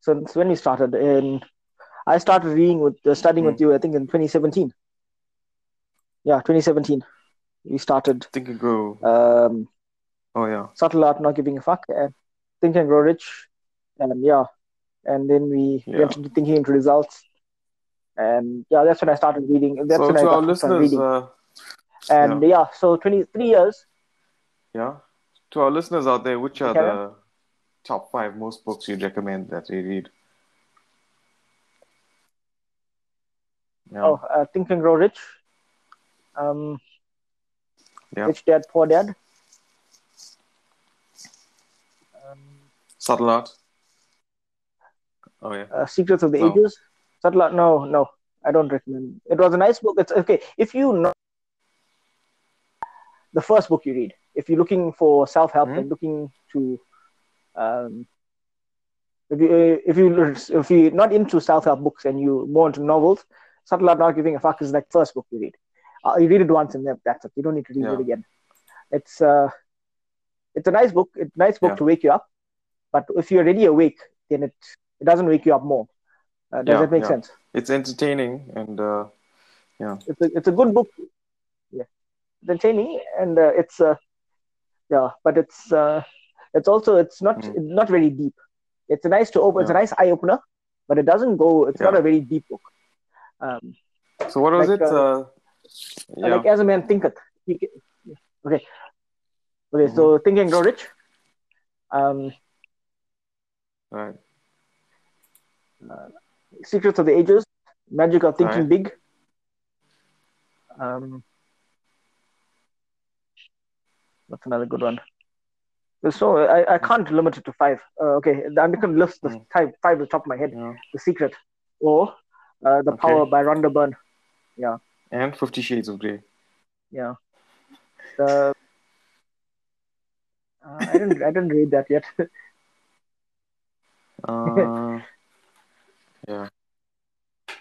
since when we started. In I started reading with uh, studying with Hmm. you, I think in 2017. Yeah, 2017. We started Think and Grow. um, Oh yeah, subtle art, not giving a fuck, and think and grow rich, and yeah, and then we Yeah. went into thinking into results, and yeah, that's when I started reading. That's so when I to got our hooked listeners, reading. uh, and yeah. so 23 years Yeah. To our listeners out there, which are the top five most books you'd recommend that they read? Yeah. oh uh, think and grow rich um Yeah. rich dad poor dad um, Subtle Art. Oh yeah. uh, secrets of the No. ages subtle art no no i don't recommend it was a nice book it's okay if you know the first book you read if you're looking for self-help Hmm? and looking to um if you if you if you're not into self-help books and you more into novels subtle art not giving a fuck is like first book you read uh, you read it once and that's it you don't need to read Yeah. it again it's uh it's a nice book it's a nice book Yeah. to wake you up but if you're already awake then it it doesn't wake you up more uh, does Yeah, that make yeah. sense It's entertaining and uh, it's a it's a good book. Yeah, it's entertaining and uh, it's uh, yeah, but it's uh, it's also it's not Mm. it's not very deep. It's a nice to open. It's a nice eye opener, but it doesn't go. It's not a very deep book. Um, so what was Like, it? uh, Uh, yeah. Like as a man thinketh. He, okay, okay. Mm-hmm. So think and grow rich. Um, right. Secrets of the Ages, Magic of Thinking Right. Big. Um, that's another good one. So I, I can't limit it to five. Uh, okay, I'm going to list the Mm. five, five at the top of my head. Yeah. The Secret, or uh, The Okay. Power by Rhonda Byrne. Yeah, And Fifty Shades of Grey. yeah. The uh, I didn't I didn't read that yet. Uh, yeah.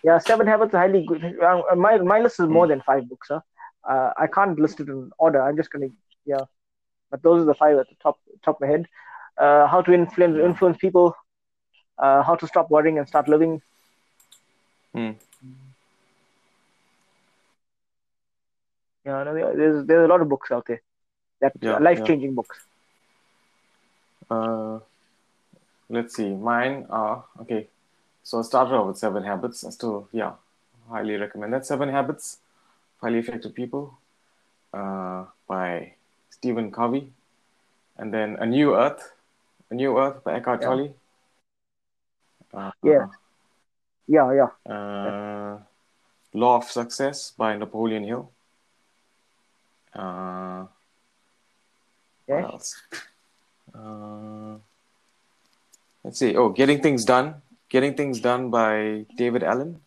yeah, Seven Habits highly good. Uh, my my list is more than five books. Huh? Uh, I can't list it in order. I'm just gonna yeah, but those are the five at the top top of my head. Uh, how to influence influence people. Uh, how to stop worrying and start living. Hmm. Yeah, no, there's there's a lot of books out there that Yeah, life changing books. Uh, let's see. Mine are okay. So I started off with Seven Habits. I still, yeah, highly recommend that. Seven Habits, Highly Effective People, uh, by Stephen Covey, and then A New Earth, A New Earth by Eckhart Yeah. Tolle. Uh, Yeah. Yeah, yeah. Uh, Law of Success by Napoleon Hill. Uh, Okay. what else? Uh, let's see. Oh, Getting Things Done. Getting Things Done by David Allen.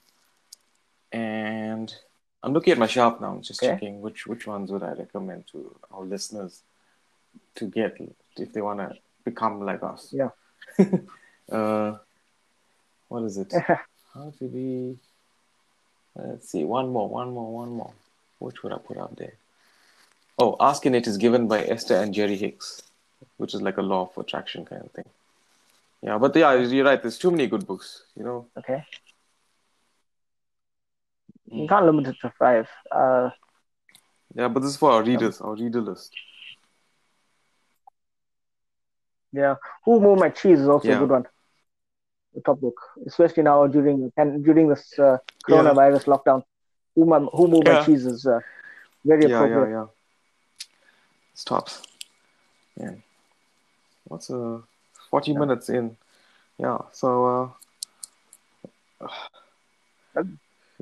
And I'm looking at my shelf now, I'm just Okay. checking which which ones would I recommend to our listeners to get if they want to become like us. Yeah. uh, what is it? How to be? Let's see. One more. One more. One more. Which would I put out there? Oh, Ask and It is given by Esther and Jerry Hicks, which is like a law of attraction kind of thing. Yeah, but yeah, you're right. There's too many good books. You know. Okay. You can't limit it to five. Uh, Yeah, but this is for our readers, our reader list. yeah. Who Moved My Cheese is also Yeah. a good one. The top book, especially now during and during this uh, coronavirus lockdown. Who, my, Who Moved My Cheese is uh, very Yeah, yeah, appropriate. yeah. Stops. Yeah. What's uh, 40 Yeah. minutes in? Yeah. So uh,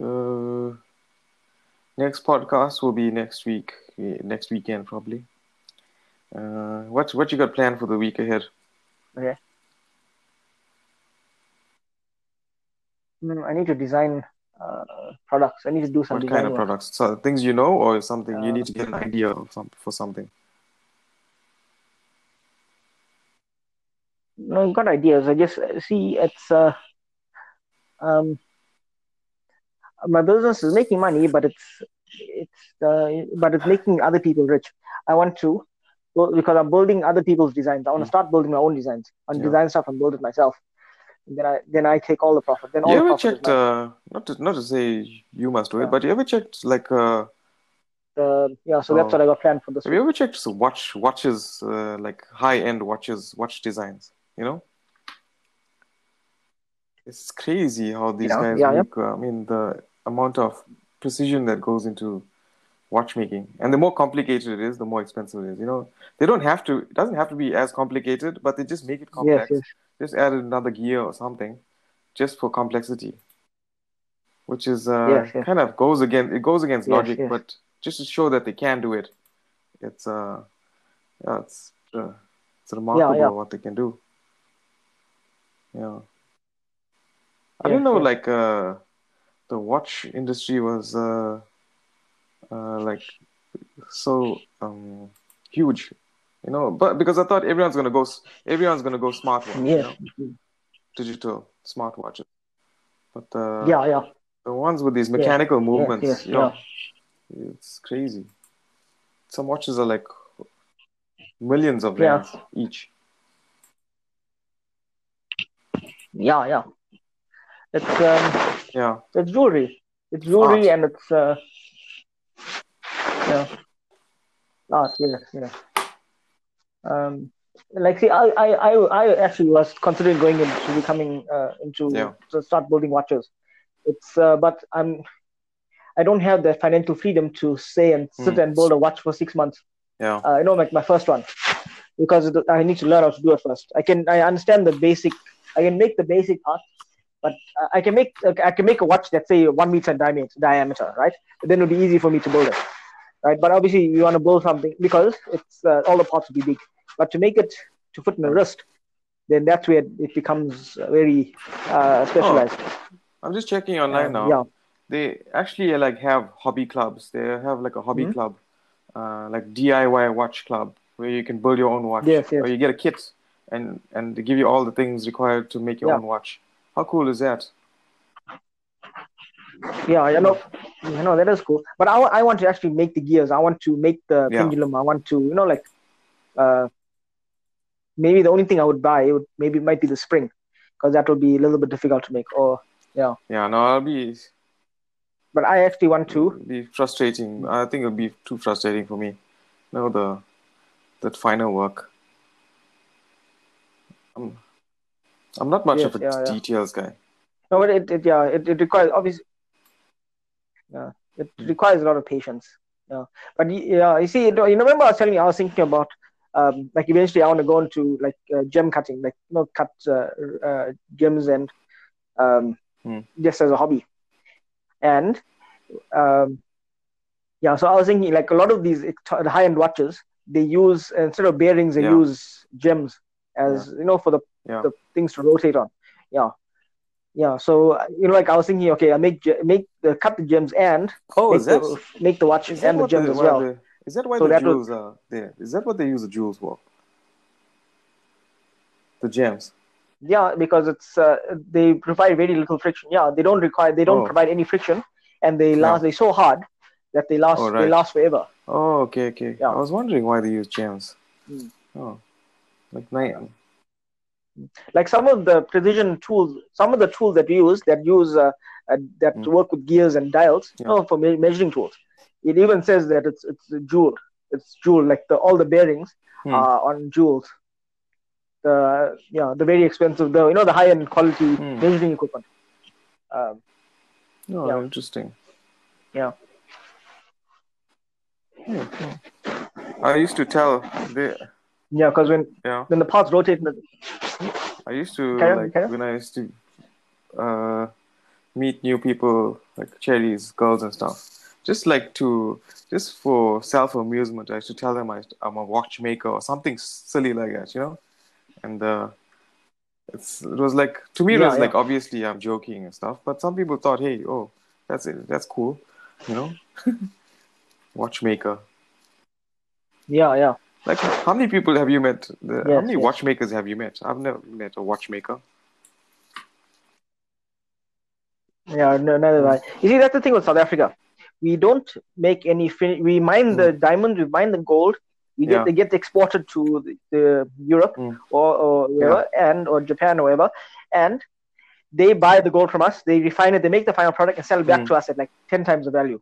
uh, next podcast will be next week, next weekend probably. Uh, what what you got planned for the week ahead? Okay. Mm, I need to design uh, products. I need to do some What kind of work. products? So things you know, or something you Uh, need to get an idea of some for something. No, I've got ideas. I just uh, see it's uh, um, my business is making money, but it's it's uh, but it's making other people rich. I want to well, because I'm building other people's designs. I want to Mm. start building my own designs. and Yeah. design stuff and build it myself. And then I then I take all the profit. Then all You ever checked? Uh, not to not to say you must do it, Yeah. but you ever checked like uh, Uh, yeah, so that's Oh. what I got planned for this. Have you ever checked some watch watches uh, like high end watches watch designs? You know, it's crazy how these Yeah, guys yeah, yeah. make. Uh, I mean, the amount of precision that goes into watchmaking, and the more complicated it is, the more expensive it is. You know, they don't have to. It doesn't have to be as complicated, but they just make it complex. yes. Just add another gear or something, just for complexity, which is uh, Yes, yes. kind of goes against it goes against Yes, logic, yes. but just to show that they can do it, it's uh, yeah, it's uh, it's remarkable yeah. what they can do. Yeah, I Yes, didn't know yes. like uh, the watch industry was uh, uh, like so um huge, you know. But because I thought everyone's gonna go, everyone's gonna go smartwatch, you know, digital smartwatches. But uh, Yeah, yeah. the ones with these mechanical movements, yeah, you know, it's crazy. Some watches are like millions of Yeah. each. Yeah, yeah. It's um, Yeah, it's jewelry. It's jewelry Art. and it's uh, yeah, art. Yeah, yeah. Um, like see, I, I, I, I actually was considering going into becoming uh, into Yeah. to start building watches. It's uh, but I'm I don't have the financial freedom to say and sit Mm. and build a watch for six months. yeah, uh, you know, like my first one, because I need to learn how to do it first. I can, I understand the basic, I can make the basic parts, but uh, I can make, I can make a watch that's say one meter in diameter, diameter, right? then it'll be easy for me to build it, right? But obviously, you want to build something because it's uh, all the parts will be big, but to make it to fit in a wrist, then that's where it becomes very uh, specialized. I'm just checking online Um, now. yeah. They actually uh, like have hobby clubs. They have like a hobby Mhm. club, uh, like DIY watch club, where you can build your own watch. Yes, yes. Or you get a kit, and and they give you all the things required to make your Yeah. own watch. How cool is that? Yeah, you know, you know that is cool. But I, I want to actually make the gears. I want to make the Yeah. pendulum. I want to, you know, like, uh, maybe the only thing I would buy would maybe it might be the spring, because that will be a little bit difficult to make. Or Yeah, Yeah, no, it'll be but I actually want to. it'll be frustrating. I think it'll be too frustrating for me. No, the that finer work. I'm I'm not much Yes, of a yeah, yeah. details guy. No, but it, it yeah, it, it requires obviously. Yeah, it Hmm. requires a lot of patience. Yeah, but yeah, you see, you know, you remember I was telling you, I was thinking about, um, like eventually I want to go into like uh, gem cutting, like you know, cut uh, uh, gems and, um, Hmm. just as a hobby, and, um, yeah. So I was thinking like a lot of these the high end watches, they use instead of bearings, they Yeah. use gems as you know for the Yeah. the things to rotate on. Yeah, yeah. So you know, like I was thinking, okay, I make make the cut the gems and Oh, make is that the, make the watch is and the gems the, as well. the- is that why So the that jewels are there? Is that what they use the jewels for? The gems. Yeah, because it's uh, they provide very little friction. Yeah, they don't require they don't Oh. provide any friction, and they last. They're so hard that they last. Oh, They last forever. Oh, okay, okay. Yeah. I was wondering why they use gems. Hmm. Oh, like nine. Like some of the precision tools, some of the tools that we use that use uh, uh, that Mm. work with gears and dials, Yeah. you know, for me- measuring tools. It even says that it's it's jewel. It's jewel. Like the all the bearings Hmm. are on jewels. The yeah, the very expensive, the you know, the high end quality Hmm. measuring equipment. Um, Oh, Yeah. interesting. Yeah. Hmm. I used to tell the yeah, because when yeah. when the parts rotate, the, I used to Carry like carry when I used to uh, meet new people like cherries, girls and stuff. Just like to just for self amusement, I used to tell them I, I'm a watchmaker or something silly like that, you know. And uh, it's it was like to me it Yeah, was yeah. like obviously I'm joking and stuff, but some people thought, hey, oh, that's it, that's cool, you know. watchmaker. yeah, yeah. Like, how many people have you met? The, how many yes. watchmakers have you met? I've never met a watchmaker. Yeah, no, neither have I. You see, that's the thing with South Africa. We don't make any. Fin- we mine the diamonds, we mine the gold. We get. Yeah. they get exported to the, the Europe Mm. or or wherever, and or Japan or wherever, and they buy the gold from us. They refine it. They make the final product and sell it back Mm. to us at like ten times the value.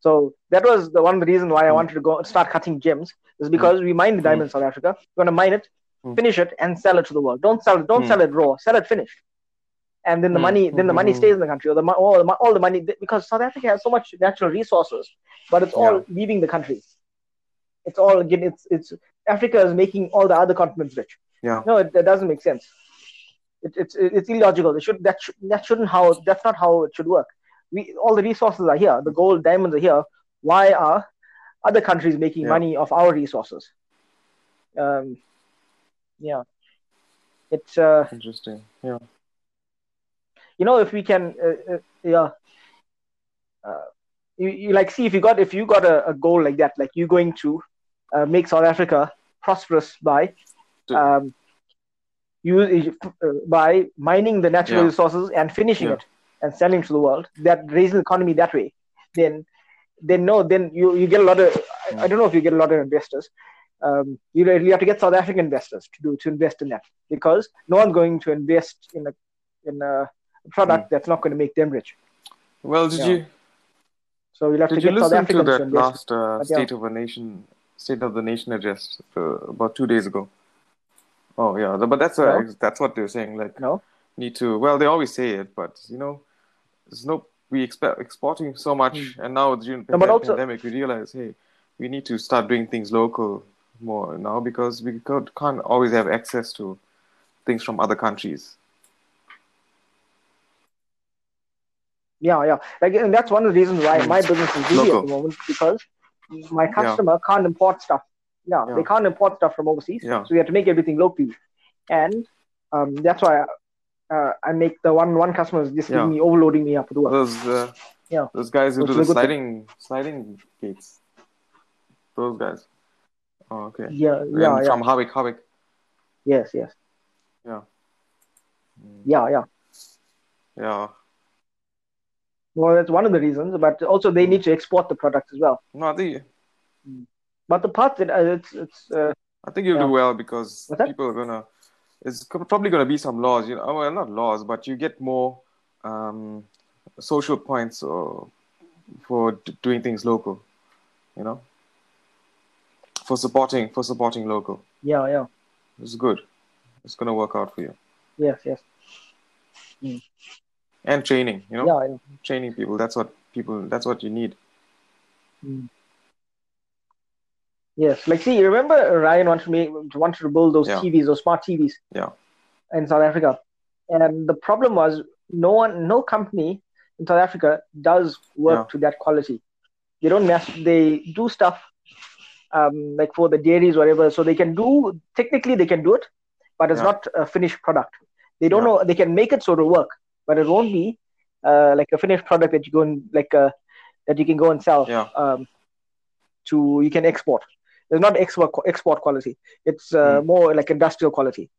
So that was the one reason the reasons why I Mm. wanted to go start cutting gems is because we mine the diamond in South Africa. We're gonna mine it, Mm. finish it, and sell it to the world. Don't sell it. Don't Mm. sell it raw. Sell it finished. And then the Mm. money, then the money Mhm. stays in the country, or the all the, all the money because South Africa has so much natural resources, but it's all Yeah. leaving the country. It's all again. It's it's Africa is making all the other continents rich. Yeah. No, it, that doesn't make sense. It, it's it's illogical. They should that should, that shouldn't how that's not how it should work. We all the resources are here. The gold, diamonds are here. Why are other countries making Yeah. money off our resources? Um, yeah, it's uh, Interesting. Yeah. you know if we can uh, uh, yeah. Uh, you, you like see if you got if you got a, a goal like that like you going to uh, make South Africa prosperous by um, you uh, by mining the natural Yeah. resources and finishing Yeah. it and selling to the world that raises the economy that way then then no then you, you get a lot of I, I don't know if you get a lot of investors um, you, you have to get South African investors to do to invest in that because no one's going to invest in a in a product that's not going to make them rich Well, did Yeah. you so you'll have did to you get South listen to Africans to that invest last uh, But yeah. State of a Nation State of the Nation address uh, about two days ago? Oh yeah, but that's uh, No. that's what they're saying. Like no need to. Well, they always say it, but you know, there's no we expect exporting so much, and now during Hmm. No, but the also- pandemic, we realize, hey, we need to start doing things local more now because we can't can't always have access to things from other countries. yeah yeah like and that's one of the reasons why Hmm. my business is busy Local. at the moment because my customer can't import stuff yeah, Yeah. they can't import stuff from overseas Yeah. so we have to make everything locally and um, that's why uh, I make the one one customer is just Yeah. giving me overloading me up to work. Those uh, Yeah. those guys who Which do the good thing. sliding sliding gates. Those guys. Oh, okay. Yeah, And yeah, yeah. From Havik, Havik. Yes, yes. Yeah. Mm, Yeah, yeah. Yeah. Well, that's one of the reasons, but also they need to export the product as well. No, I think But the part that uh, it's it's uh, I think you'll Yeah. do well because people are gonna. It's probably gonna be some laws, you know. Well, not laws, but you get more um, social points or for d- doing things local, you know. For supporting for supporting local, yeah, yeah. it's good. It's gonna work out for you. Yes, yes. And training, you know, Yeah, yeah. training people. That's what people. That's what you need. Yes. Like see, you remember Ryan wanted to make wanted to build those Yeah. TVs, those smart TVs. Yeah. In South Africa. And the problem was no one no company in South Africa does work Yeah. to that quality. They don't mass they do stuff um like for the dairies, whatever. So they can do technically they can do it, but it's Yeah. not a finished product. They don't know they can make it so it'll work, but it won't be uh like a finished product that you go and like uh that you can go and sell Yeah. um to you can export. It's not export export quality. It's uh, more like industrial quality,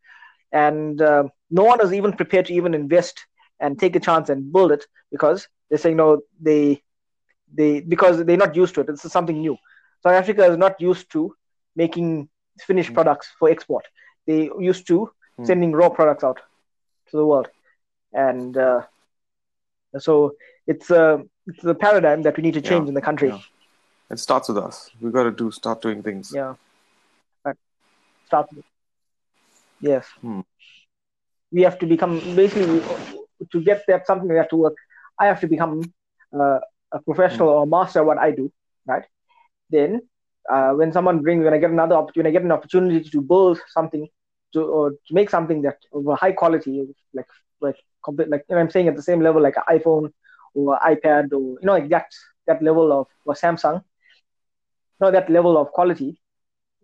and uh, no one is even prepared to even invest and take a chance and build it because they're saying no, they they because they're not used to it. It's something new. South Africa is not used to making finished Mm. products for export. They used to Mm. sending raw products out to the world, and uh, so it's a it's a paradigm that we need to change Yeah, in the country. yeah. It starts with us. We got to do start doing things. Yeah. But start Yes. Hmm. We have to become basically to get that something We have to work. I have to become uh, a professional or master what I do, right? Then, uh, when someone brings, when I get another opportunity, I get an opportunity to build something, to or to make something that of a high quality, like like complete, like you know, I'm saying at the same level like an iPhone or iPad or you know like that that level of or Samsung, know that level of quality.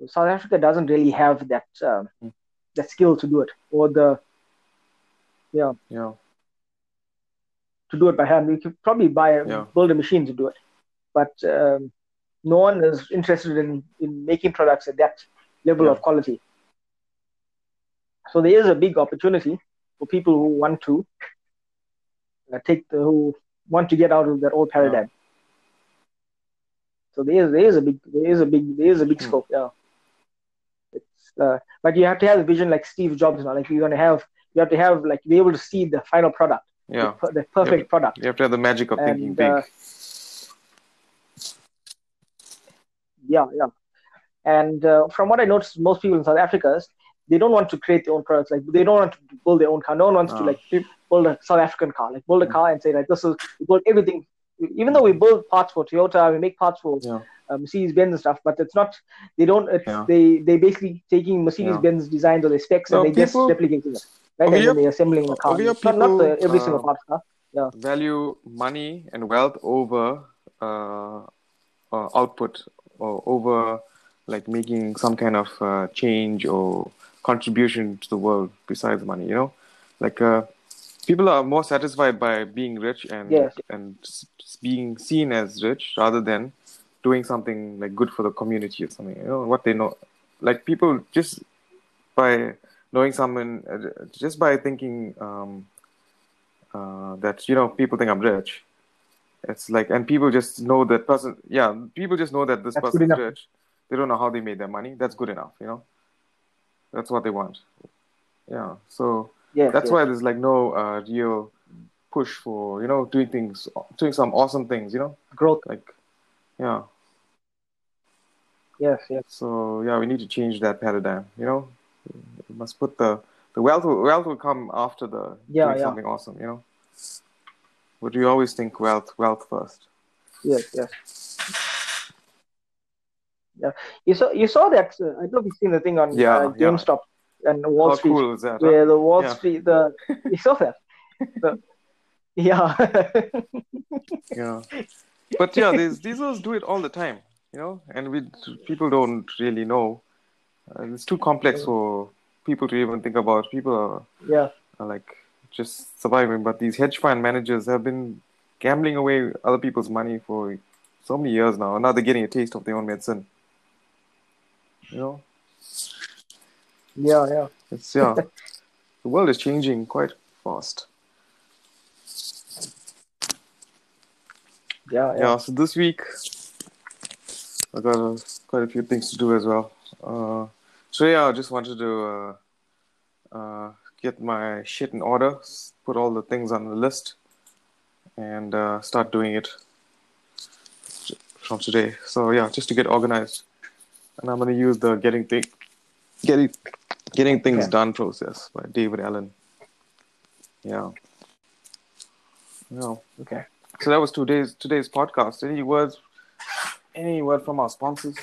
South Africa doesn't really have that um, Hmm. that skill to do it or the Yeah. yeah to do it by hand. We could probably buy Yeah. build a machine to do it, but um, no one is interested in, in making products at that level Yeah. of quality. So there is a big opportunity for people who want to uh, take the who want to get out of that old paradigm. So there is there is a big there is a big there is a big Hmm. scope. Yeah. It's uh, but you have to have a vision like Steve Jobs now. Like you're gonna have you have to have like be able to see the final product, Yeah. the, the perfect product. You have to have the magic of thinking And, big. uh, Yeah, yeah. And uh, from what I noticed, most people in South Africa they don't want to create their own products. Like they don't want to build their own car. No one wants to Uh, like build a South African car. Like build a Mm. car and say like this is build everything. Even though we build parts for Toyota, we make parts for Yeah. uh, Mercedes Benz and stuff, but it's not. They don't. It's, Yeah. They they basically taking Mercedes Benz designs or the specs So and they people- just replicating it. Right, and then they're assembling the car. over here It's not, not the, every single uh, part of the car. value money and wealth over uh, uh, output or over like making some kind of uh, change or contribution to the world besides money you know like uh, people are more satisfied by being rich and Yes. and being seen as rich rather than doing something like good for the community or something you know what they know like people just by knowing someone uh, just by thinking um, uh, that you know people think I'm rich. It's like, and people just know that person. Yeah, people just know that this That's person is rich. They don't know how they made their money. That's good enough, you know. That's what they want. Yeah. So Yes, that's yes. why there's like no uh, real push for you know doing things, doing some awesome things, you know. growth. Like, yeah. Yes, yes. So yeah, we need to change that paradigm. You know, we must put the the wealth. Will, wealth will come after the Yeah, doing yeah. something awesome. You know, but we always think wealth, wealth first. Yes, yes. Yeah, you saw you saw that. I don't know if you've seen the thing on Yeah, uh, yeah. And Wall How Street, cool that? huh? where the Wall Yeah. Street the you saw that. The- yeah, Yeah, but yeah, these these ones do it all the time. You know, and we people don't really know. Uh, it's too complex for people to even think about. People are, yeah, are like just surviving. But these hedge fund managers have been gambling away other people's money for so many years now. And now they're getting a taste of their own medicine. You know, Yeah, yeah. it's yeah. the world is changing quite fast. Yeah, yeah. yeah so this week i got uh, quite a few things to do as well uh, so yeah i just wanted to uh, uh, get my shit in order put all the things on the list and uh, start doing it from today so yeah just to get organized and i'm going to use the getting thing getting getting things Okay. done process by david allen yeah yeah Okay. so that was today's today's podcast. Any words? Any word from our sponsors?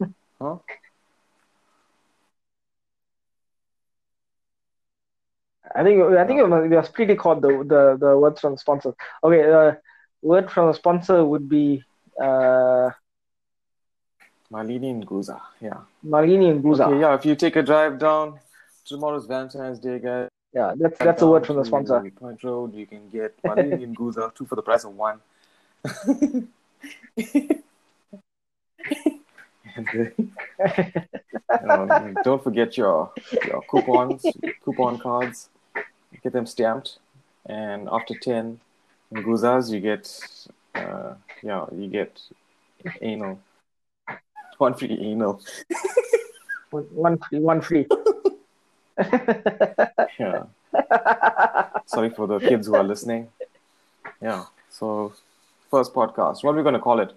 huh? I think I think we are pretty caught the, the the words from the sponsor. Okay, uh, word from the sponsor would be uh, Malini and Guza. Yeah. Malini and Guza. Okay, yeah. If you take a drive down tomorrow's Valentine's Day, guys. Yeah, that's that's a word from the sponsor. Point Road. You can get Malini and Guza two for the price of one. and, don't forget your your coupons, coupon cards. Get them stamped, and after ten guzas, you get uh, yeah, you get anal. One free anal. One one free, one free. Yeah. Sorry for the kids who are listening. Yeah. So, first podcast. What are we going to call it?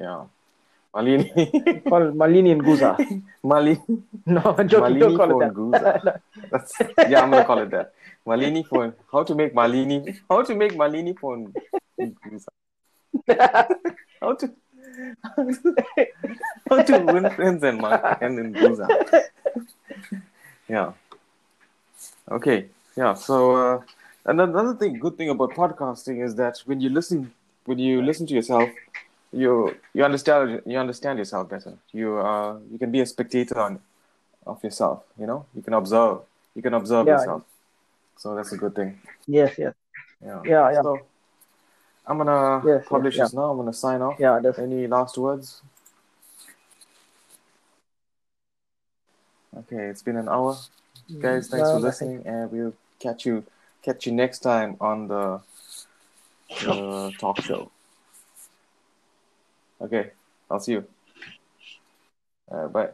Yeah. Malini. Call Malini and Guza. Malini. No, I'm joking. Malini Don't call it Guza. That's yeah. I'm gonna call it that. Malini phone. how to make Malini. How to make Malini phone? How to how to win friends and and in Guza. Yeah. Okay. Yeah. So uh, another another thing, good thing about podcasting is that when you listen, when you listen to yourself, you you understand you understand yourself better. You uh you can be a spectator on of yourself. You know, you can observe. You can observe Yeah. yourself. So that's a good thing. yes, yes, Yeah. Yeah, yeah. So I'm gonna Yes, yes, publish yeah. this now. I'm gonna sign off. yeah. That's Any last words? Okay, it's been an hour, guys. Thanks No, for listening, and we'll catch you catch you next time on the, the talk show. Okay, I'll see you. Uh, bye.